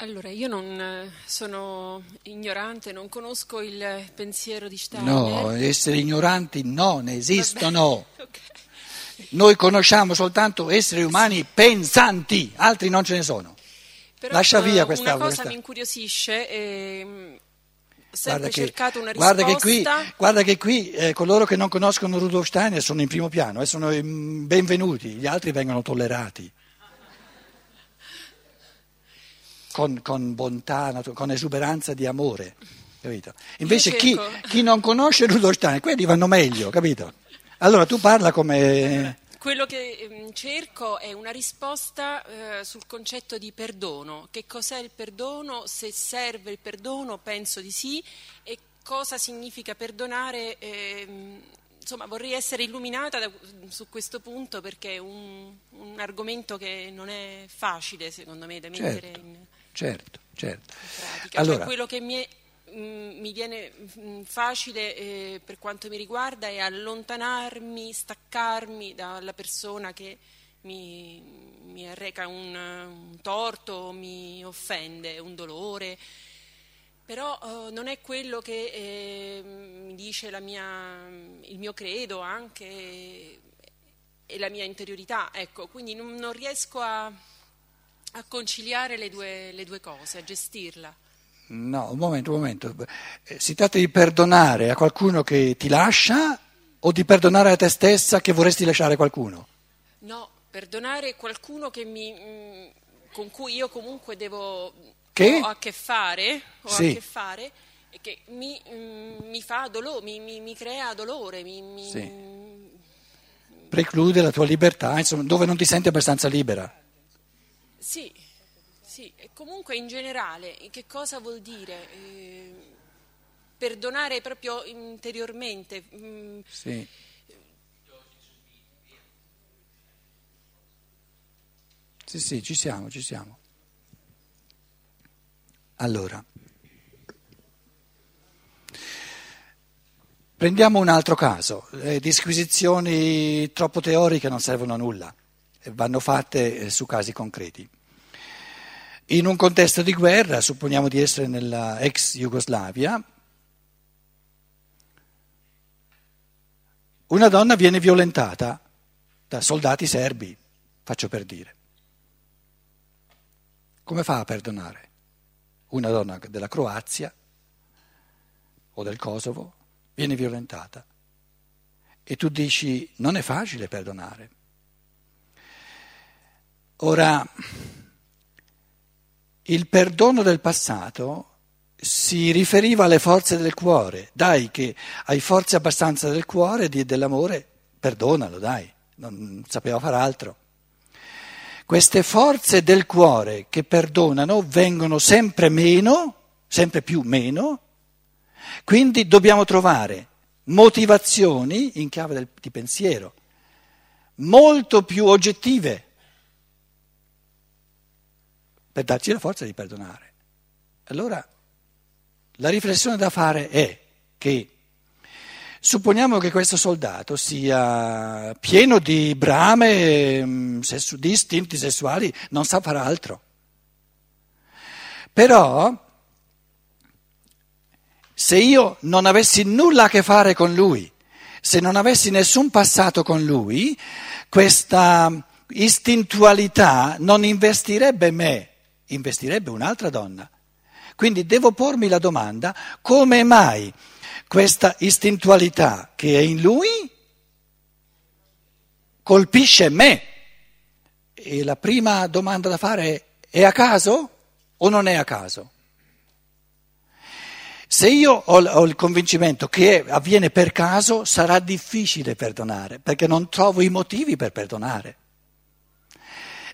Allora, io non eh, sono ignorante, non conosco il pensiero di Steiner. No, essere ignoranti non esistono. Noi conosciamo soltanto esseri umani pensanti, altri non ce ne sono. Però, Lascia eh, via questa- Una cosa questa- mi incuriosisce, ehm, ho Guarda sempre che, cercato una risposta. guarda che qui, guarda che qui, eh, coloro che non conoscono Rudolf Steiner sono in primo piano e sono mm, benvenuti, gli altri vengono tollerati. Con, con bontà, con esuberanza di amore, capito? Invece chi, chi non conosce Rudolf Steiner, quelli vanno meglio, capito? Allora tu parla come... Quello che ehm, cerco è una risposta eh, sul concetto di perdono. Che cos'è il perdono? Se serve il perdono, penso di sì. E cosa significa perdonare? ehm, insomma, vorrei essere illuminata da- su questo punto perché è un, un argomento che non è facile, secondo me, da mettere Certo, in certo, certo. pratica. Allora, Cioè, quello che mi, è- mh, mi viene mh, facile eh, per quanto mi riguarda è allontanarmi, staccarmi dalla persona che mi, mi arreca un, un torto, mi offende, un dolore. Però eh, non è quello che eh, mi dice la mia- il mio credo anche e la mia interiorità. Ecco, quindi non, non riesco a, a conciliare le due, le due cose, a gestirla. No, un momento, un momento. Eh, Si tratta di perdonare a qualcuno che ti lascia o di perdonare a te stessa che vorresti lasciare qualcuno? No, perdonare qualcuno che mi, mh, con cui io comunque devo Che? ho a che fare, ho Sì. a che fare e che mi, mh, mi fa dolore, mi, mi- mi crea dolore, Sì. Preclude la tua libertà, insomma, dove non ti senti abbastanza libera. Sì, sì, comunque in generale che cosa vuol dire? Eh, perdonare proprio interiormente. mh, Sì. Sì, sì, ci siamo, ci siamo. Allora, prendiamo un altro caso. Le disquisizioni troppo teoriche non servono a nulla, vanno fatte eh, su casi concreti. In un contesto di guerra, supponiamo di essere nella ex Jugoslavia, una donna viene violentata da soldati serbi, faccio per dire. Come fa a perdonare? Una donna della Croazia o del Kosovo viene violentata e tu dici non è facile perdonare. Ora, il perdono del passato si riferiva alle forze del cuore. Dai che hai forze abbastanza del cuore e dell'amore, perdonalo, dai, non sapeva far altro. Queste forze del cuore che perdonano vengono sempre meno, sempre più meno, quindi dobbiamo trovare motivazioni in chiave del- di pensiero molto più oggettive per darci la forza di perdonare. Allora, la riflessione da fare è che supponiamo che questo soldato sia pieno di brame, mm, di istinti sessuali, non sa far altro. Però, se io non avessi nulla a che fare con lui, se non avessi nessun passato con lui, questa istintualità non investirebbe me, investirebbe un'altra donna. Quindi devo pormi la domanda, come mai questa istintualità che è in lui colpisce me? E la prima domanda da fare è, è a caso o non è a caso? Se io ho, il convincimento che avviene per caso, sarà difficile perdonare, perché non trovo i motivi per perdonare.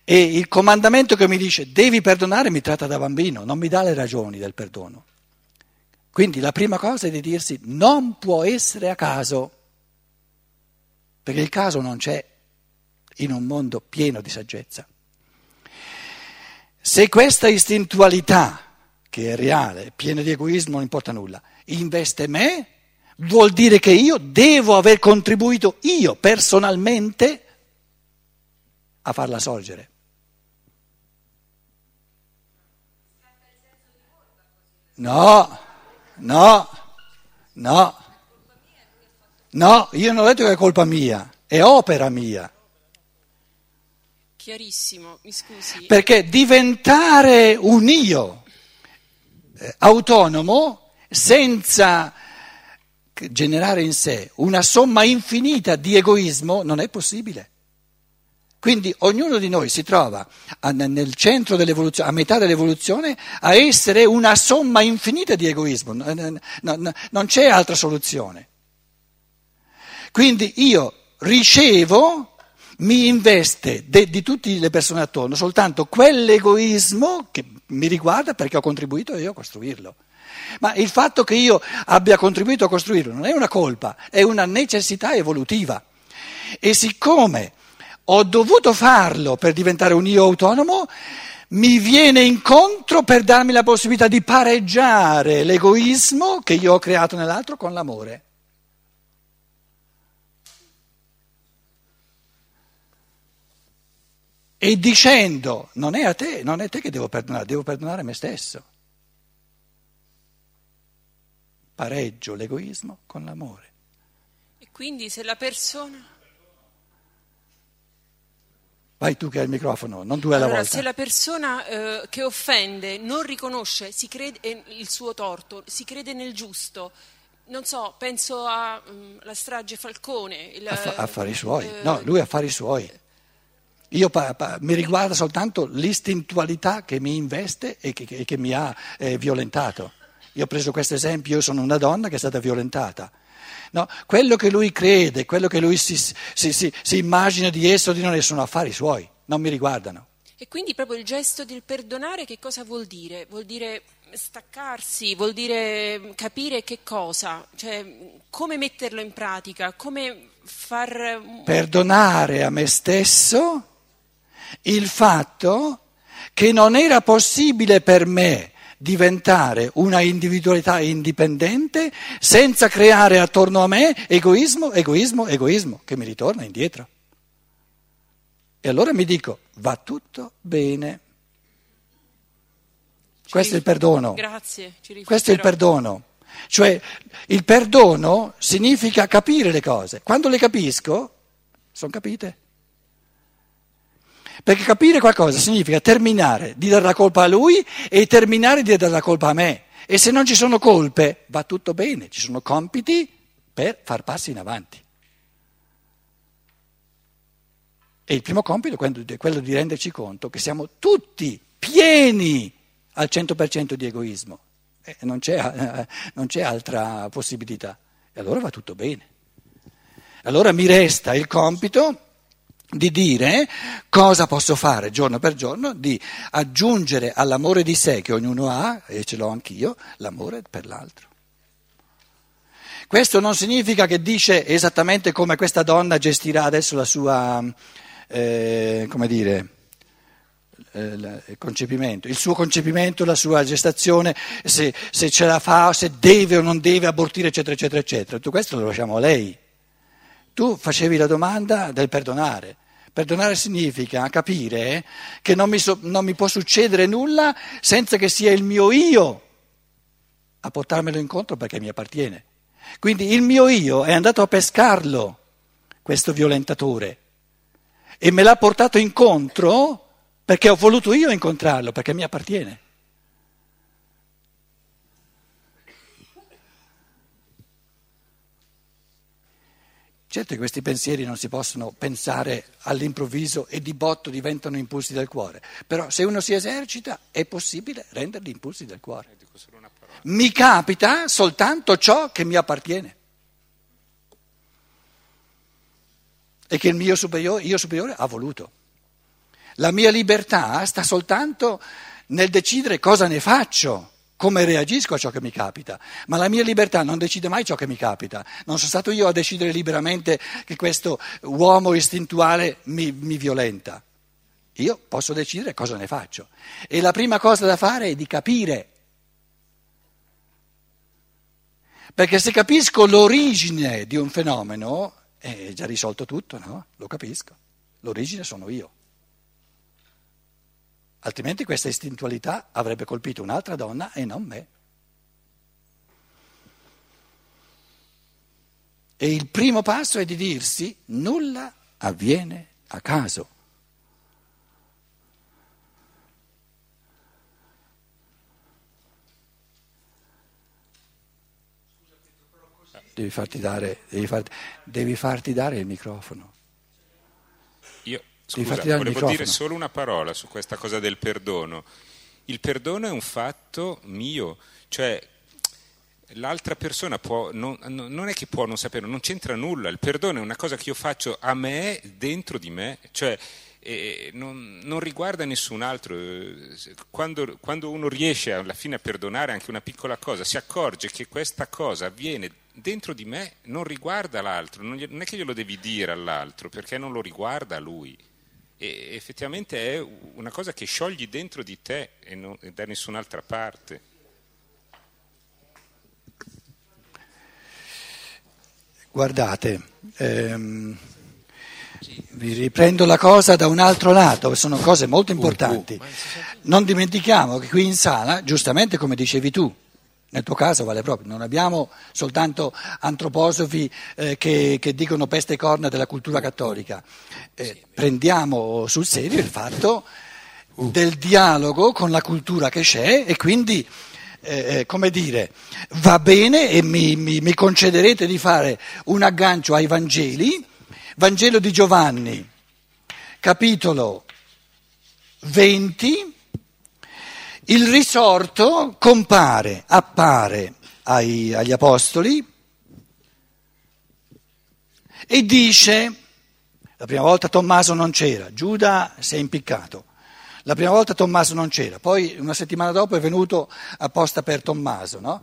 E il comandamento che mi dice devi perdonare mi tratta da bambino, non mi dà le ragioni del perdono. Quindi la prima cosa è di dirsi non può essere a caso, perché il caso non c'è in un mondo pieno di saggezza. Se questa istintualità, che è reale, piena di egoismo, non importa nulla, investe me, vuol dire che io devo aver contribuito io personalmente a farla sorgere. No, no, no. No, io non ho detto che è colpa mia, è opera mia. Chiarissimo, mi scusi. Perché diventare un io eh, autonomo senza generare in sé una somma infinita di egoismo non è possibile. Quindi ognuno di noi si trova nel centro dell'evoluzione, a metà dell'evoluzione, a essere una somma infinita di egoismo, non c'è altra soluzione. Quindi io ricevo, mi investe de, di tutte le persone attorno soltanto quell'egoismo che mi riguarda perché ho contribuito io a costruirlo. Ma il fatto che io abbia contribuito a costruirlo non è una colpa, è una necessità evolutiva. E siccome ho dovuto farlo per diventare un io autonomo, mi viene incontro per darmi la possibilità di pareggiare l'egoismo che io ho creato nell'altro con l'amore. E dicendo, non è a te, non è te che devo perdonare, devo perdonare me stesso. Pareggio l'egoismo con l'amore. E quindi se la persona... Vai tu che hai il microfono, non due alla allora, volta. Se la persona eh, che offende non riconosce crede, eh, il suo torto, si crede nel giusto, non so, penso alla mm, strage Falcone. Il, Affa- affari suoi, eh, no, lui affari suoi. Io pa- pa- mi riguarda soltanto l'istintualità che mi investe e che, che, che mi ha eh, violentato. Io ho preso questo esempio, io sono una donna che è stata violentata. No, quello che lui crede, quello che lui si, si, si, si immagina di essere o di non essere sono affari suoi, non mi riguardano. E quindi proprio il gesto del perdonare che cosa vuol dire? Vuol dire staccarsi, vuol dire capire che cosa, cioè come metterlo in pratica, come far... Perdonare a me stesso il fatto che non era possibile per me diventare una individualità indipendente senza creare attorno a me egoismo, egoismo, egoismo, che mi ritorna indietro. E allora mi dico, va tutto bene. Ci Questo rif- è il perdono. Grazie. Questo è il perdono. Cioè, il perdono significa capire le cose. Quando le capisco, sono capite. Perché capire qualcosa significa terminare di dare la colpa a lui e terminare di dare la colpa a me. E se non ci sono colpe, va tutto bene, ci sono compiti per far passi in avanti. E il primo compito è quello di renderci conto che siamo tutti pieni al 100% di egoismo. E non c'è, eh, non c'è altra possibilità. E allora va tutto bene. Allora mi resta il compito di dire cosa posso fare giorno per giorno, di aggiungere all'amore di sé che ognuno ha, e ce l'ho anch'io, l'amore per l'altro. Questo non significa che dice esattamente come questa donna gestirà adesso la sua, eh, come dire, eh, il concepimento, il suo concepimento, la sua gestazione, se, se ce la fa, se deve o non deve abortire, eccetera, eccetera, eccetera. Tutto questo lo lasciamo a lei. Tu facevi la domanda del perdonare. Perdonare significa capire che non mi, so, non mi può succedere nulla senza che sia il mio io a portarmelo incontro perché mi appartiene. Quindi il mio io è andato a pescarlo, questo violentatore, e me l'ha portato incontro perché ho voluto io incontrarlo, perché mi appartiene. Certo che questi pensieri non si possono pensare all'improvviso e di botto diventano impulsi del cuore, però se uno si esercita è possibile renderli impulsi del cuore. Mi capita soltanto ciò che mi appartiene e che il mio superiore, io superiore ha voluto. La mia libertà sta soltanto nel decidere cosa ne faccio come reagisco a ciò che mi capita, ma la mia libertà non decide mai ciò che mi capita. Non sono stato io a decidere liberamente che questo uomo istintuale mi, mi violenta. Io posso decidere cosa ne faccio. E la prima cosa da fare è di capire. Perché se capisco l'origine di un fenomeno, è già risolto tutto, no? Lo capisco. L'origine sono io altrimenti questa istintualità avrebbe colpito un'altra donna e non me. E il primo passo è di dirsi nulla avviene a caso. Devi farti, dare, devi, farti, devi farti dare, il microfono. Io scusa, volevo dire solo una parola su questa cosa del perdono. Il perdono è un fatto mio, cioè l'altra persona può, non, non, è che può non sapere, non c'entra nulla, il perdono è una cosa che io faccio a me, dentro di me, cioè eh, non, non, riguarda nessun altro. Quando, quando, uno riesce alla fine a perdonare anche una piccola cosa, si accorge che questa cosa avviene dentro di me, non riguarda l'altro, non, non è che glielo devi dire all'altro, perché non lo riguarda lui. E effettivamente è una cosa che sciogli dentro di te e, non, e da nessun'altra parte. Guardate, ehm, vi riprendo la cosa da un altro lato, sono cose molto importanti. Non dimentichiamo che qui in sala, giustamente come dicevi tu, nel tuo caso vale proprio, non abbiamo soltanto antroposofi eh, che, che, dicono peste e corna della cultura cattolica, eh, prendiamo sul serio il fatto del dialogo con la cultura che c'è e quindi eh, eh, come dire, va bene e mi, mi, mi concederete di fare un aggancio ai Vangeli, Vangelo di Giovanni, capitolo 20, il risorto compare, appare ai, agli Apostoli e dice, la prima volta Tommaso non c'era, Giuda si è impiccato. La prima volta Tommaso non c'era, poi una settimana dopo è venuto apposta per Tommaso, no?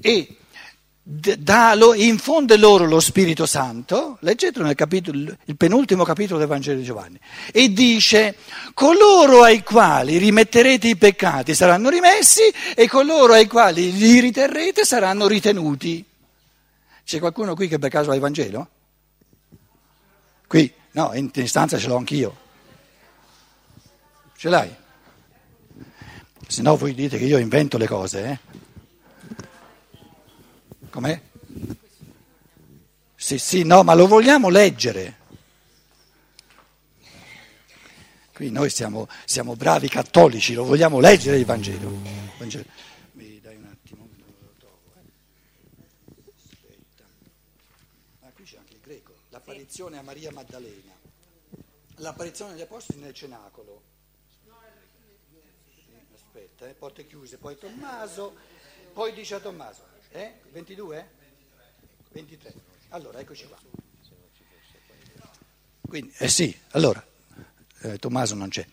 E lo, infonde loro lo Spirito Santo, leggetelo nel capitolo, il penultimo capitolo del Vangelo di Giovanni, e dice, coloro ai quali rimetterete i peccati saranno rimessi e coloro ai quali li riterrete saranno ritenuti. C'è qualcuno qui che per caso ha il Vangelo? Qui? No, in, in stanza ce l'ho anch'io. Ce l'hai? Se no voi dite che io invento le cose, eh? Com'è? Sì, sì, no, ma lo vogliamo leggere. Qui noi siamo, siamo bravi cattolici, lo vogliamo leggere il Vangelo. Vangelo. Mi dai un attimo, lo trovo. Eh. Aspetta. Ah, qui c'è anche il greco. L'apparizione a Maria Maddalena. L'apparizione degli Apostoli nel cenacolo aspetta, eh, porte chiuse, poi Tommaso, poi dice a Tommaso, eh? 22? 23. Allora, eccoci qua. Quindi, eh sì, allora, eh, Tommaso non c'è.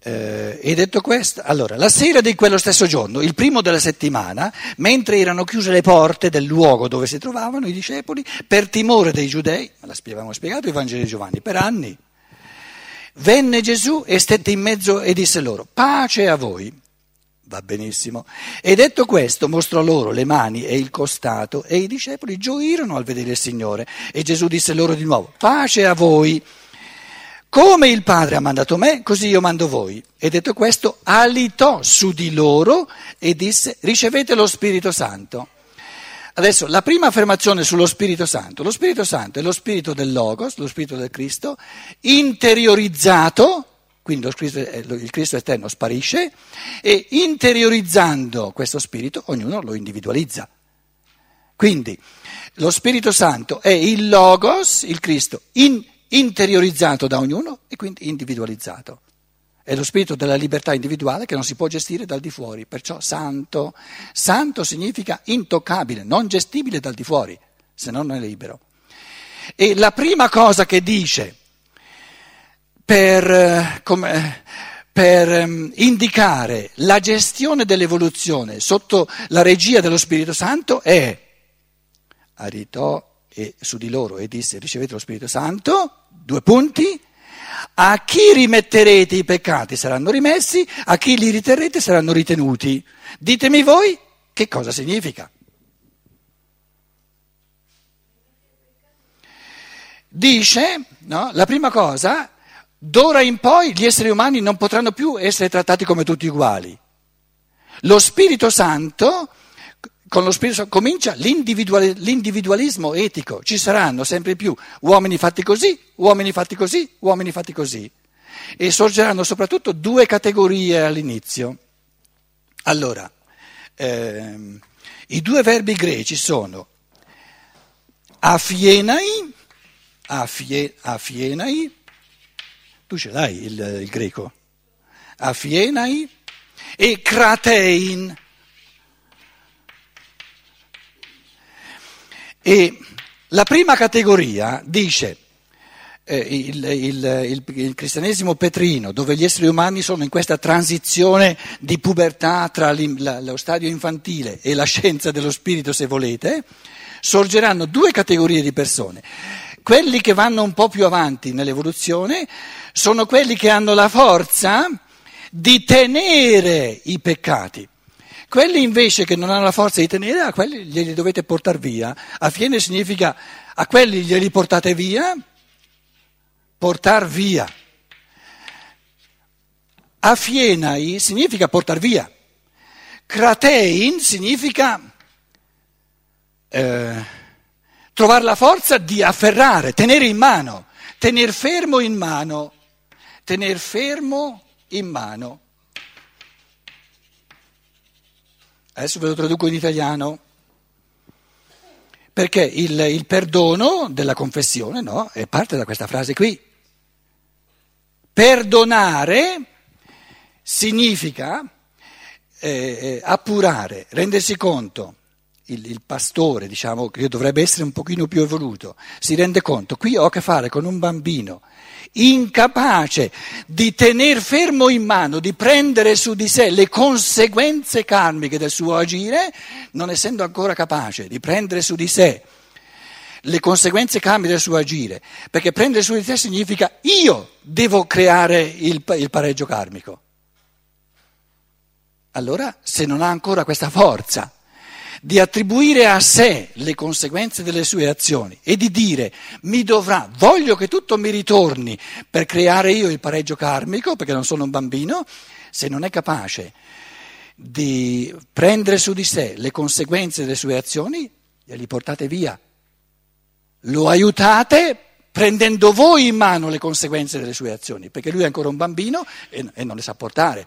Eh, e detto questo, allora, la sera di quello stesso giorno, il primo della settimana, mentre erano chiuse le porte del luogo dove si trovavano i discepoli, per timore dei giudei, l'abbiamo spiegato i Vangeli di Giovanni, per anni, Venne Gesù e stette in mezzo e disse loro, pace a voi. Va benissimo. E detto questo mostrò loro le mani e il costato e i discepoli gioirono al vedere il Signore. E Gesù disse loro di nuovo, pace a voi. Come il Padre ha mandato me, così io mando voi. E detto questo, alitò su di loro e disse, ricevete lo Spirito Santo. Adesso la prima affermazione sullo Spirito Santo. Lo Spirito Santo è lo Spirito del Logos, lo Spirito del Cristo, interiorizzato, quindi il Cristo eterno sparisce, e interiorizzando questo Spirito ognuno lo individualizza. Quindi lo Spirito Santo è il Logos, il Cristo, in, interiorizzato da ognuno e quindi individualizzato. È lo spirito della libertà individuale che non si può gestire dal di fuori, perciò santo. Santo significa intoccabile, non gestibile dal di fuori, se no non è libero. E la prima cosa che dice per, eh, come, per um, indicare la gestione dell'evoluzione sotto la regia dello Spirito Santo è aritò e su di loro e disse ricevete lo Spirito Santo, due punti, a chi rimetterete i peccati saranno rimessi, a chi li riterrete saranno ritenuti. Ditemi voi che cosa significa. Dice, no, la prima cosa, d'ora in poi gli esseri umani non potranno più essere trattati come tutti uguali. Lo Spirito Santo con lo Spirito Santo comincia l'individual, l'individualismo etico, ci saranno sempre più uomini fatti così, uomini fatti così, uomini fatti così. E sorgeranno soprattutto due categorie all'inizio. Allora, ehm, i due verbi greci sono afienai, afie, afienai, tu ce l'hai il, il greco, afienai e kratein. E la prima categoria dice eh, il, il, il, cristianesimo petrino, dove gli esseri umani sono in questa transizione di pubertà tra la, lo stadio infantile e la scienza dello spirito, se volete, sorgeranno due categorie di persone. Quelli che vanno un po' più avanti nell'evoluzione sono quelli che hanno la forza di tenere i peccati. Quelli invece che non hanno la forza di tenere, a quelli glieli dovete portare via. A fiene significa a quelli glieli portate via, portar via. A fienai significa portar via. Cratein significa eh, trovare la forza di afferrare, tenere in mano, tenere fermo in mano, tenere fermo in mano. Adesso ve lo traduco in italiano. Perché il, il perdono della confessione no, è parte da questa frase qui. Perdonare significa eh, eh, appurare, rendersi conto. Il, il, pastore, diciamo, che dovrebbe essere un pochino più evoluto, si rende conto, qui ho a che fare con un bambino incapace di tenere fermo in mano, di prendere su di sé le conseguenze karmiche del suo agire, non essendo ancora capace di prendere su di sé le conseguenze karmiche del suo agire, perché prendere su di sé significa io devo creare il, il pareggio karmico. Allora, se non ha ancora questa forza, di attribuire a sé le conseguenze delle sue azioni e di dire mi dovrà, voglio che tutto mi ritorni per creare io il pareggio karmico, perché non sono un bambino, se non è capace di prendere su di sé le conseguenze delle sue azioni, glieli portate via. Lo aiutate prendendo voi in mano le conseguenze delle sue azioni, perché lui è ancora un bambino e, non le sa portare.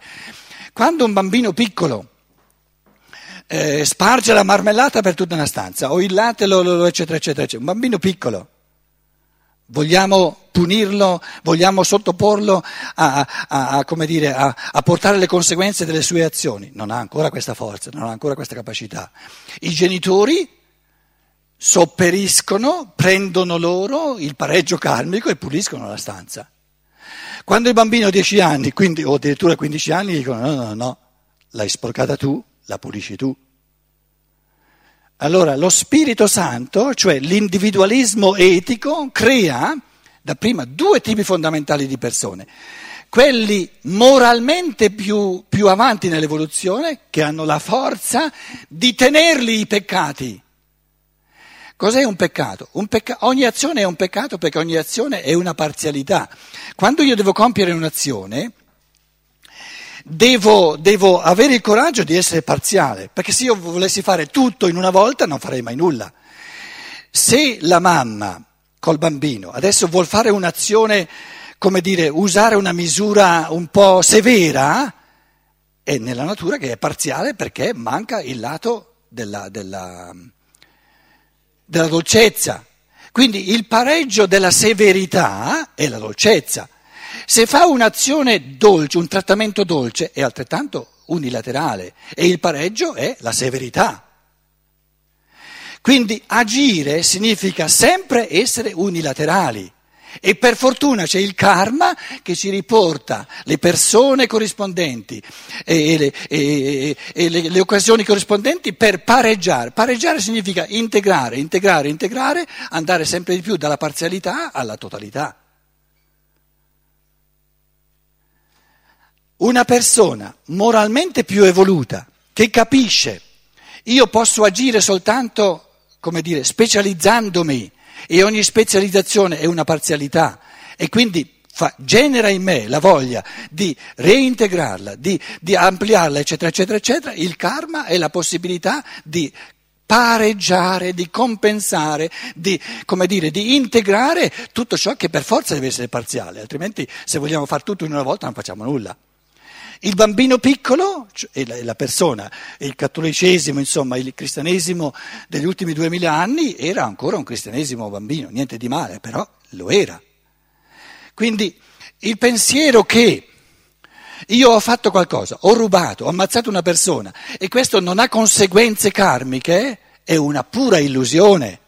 Quando un bambino piccolo eh, sparge la marmellata per tutta una stanza, o il latte, lo, lo, eccetera, eccetera, eccetera. Un bambino piccolo. Vogliamo punirlo, vogliamo sottoporlo a, a, a, dire, a, portare le conseguenze delle sue azioni. Non ha ancora questa forza, non ha ancora questa capacità. I genitori sopperiscono, prendono loro il pareggio karmico e puliscono la stanza. Quando il bambino ha 10 anni, quindi, o addirittura 15 anni, dicono no, no, no, l'hai sporcata tu, la pulisci tu. Allora lo Spirito Santo, cioè l'individualismo etico, crea dapprima due tipi fondamentali di persone. Quelli moralmente più, più avanti nell'evoluzione, che hanno la forza di tenerli i peccati. Cos'è un peccato? Un pecca- ogni azione è un peccato perché ogni azione è una parzialità. Quando io devo compiere un'azione, devo, devo, avere il coraggio di essere parziale, perché se io volessi fare tutto in una volta non farei mai nulla. Se la mamma col bambino adesso vuol fare un'azione, come dire, usare una misura un po' severa, è nella natura che è parziale perché manca il lato della, della, della dolcezza. Quindi il pareggio della severità è la dolcezza. Se fa un'azione dolce, un trattamento dolce, è altrettanto unilaterale e il pareggio è la severità. Quindi agire significa sempre essere unilaterali. E per fortuna c'è il karma che ci riporta le persone corrispondenti e, le, e, e le, le, occasioni corrispondenti per pareggiare. Pareggiare significa integrare, integrare, integrare, andare sempre di più dalla parzialità alla totalità. Una persona moralmente più evoluta che capisce io posso agire soltanto, come dire, specializzandomi e ogni specializzazione è una parzialità e quindi fa, genera in me la voglia di reintegrarla, di, di ampliarla, eccetera, eccetera, eccetera, il karma è la possibilità di pareggiare, di compensare, di, dire, di integrare tutto ciò che per forza deve essere parziale, altrimenti se vogliamo fare tutto in una volta non facciamo nulla. Il bambino piccolo, e la persona, il cattolicesimo, insomma, il cristianesimo degli ultimi duemila anni era ancora un cristianesimo bambino, niente di male, però lo era. Quindi il pensiero che io ho fatto qualcosa, ho rubato, ho ammazzato una persona e questo non ha conseguenze karmiche, è una pura illusione.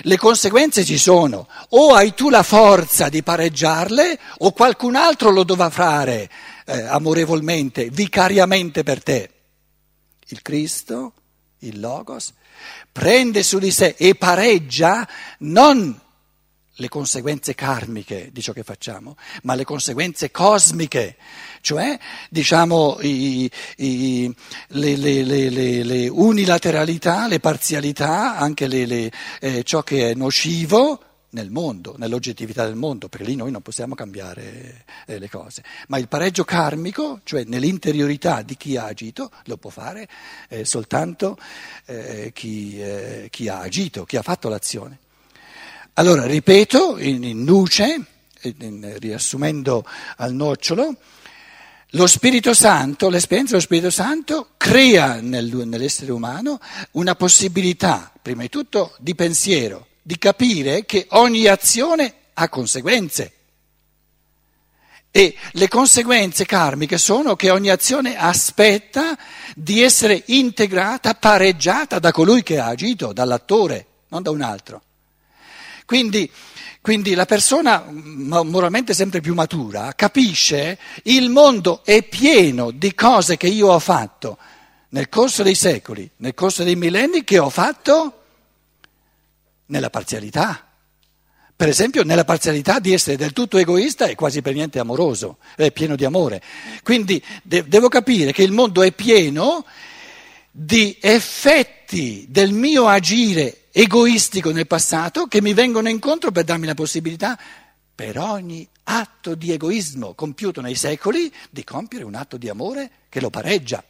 Le conseguenze ci sono, o hai tu la forza di pareggiarle o qualcun altro lo dovrà fare eh, amorevolmente, vicariamente per te. Il Cristo, il Logos, prende su di sé e pareggia non le conseguenze karmiche di ciò che facciamo, ma le conseguenze cosmiche, cioè diciamo i, i, le, le, le, le, unilateralità, le parzialità, anche eh, ciò che è nocivo nel mondo, nell'oggettività del mondo, perché lì noi non possiamo cambiare eh, le cose. Ma il pareggio karmico, cioè nell'interiorità di chi ha agito, lo può fare eh, soltanto eh, chi, eh, chi, ha agito, chi ha fatto l'azione. Allora, ripeto, in, in nuce, in, riassumendo al nocciolo, lo Spirito Santo, l'esperienza dello Spirito Santo crea nel, nell'essere umano una possibilità, prima di tutto, di pensiero di capire che ogni azione ha conseguenze. E le conseguenze karmiche sono che ogni azione aspetta di essere integrata, pareggiata da colui che ha agito, dall'attore, non da un altro. Quindi, quindi la persona moralmente sempre più matura capisce il mondo è pieno di cose che io ho fatto nel corso dei secoli, nel corso dei millenni che ho fatto nella parzialità. Per esempio nella parzialità di essere del tutto egoista e quasi per niente amoroso, è pieno di amore. Quindi de- devo capire che il mondo è pieno di effetti del mio agire egoistico nel passato che mi vengono incontro per darmi la possibilità per ogni atto di egoismo compiuto nei secoli di compiere un atto di amore che lo pareggia.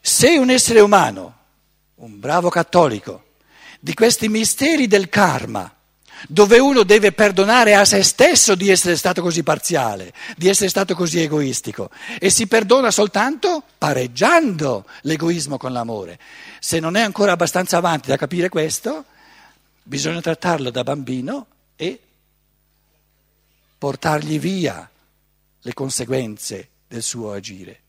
Se un essere umano, un bravo cattolico, di questi misteri del karma, dove uno deve perdonare a se stesso di essere stato così parziale, di essere stato così egoistico e si perdona soltanto pareggiando l'egoismo con l'amore. Se non è ancora abbastanza avanti da capire questo, bisogna trattarlo da bambino e portargli via le conseguenze del suo agire.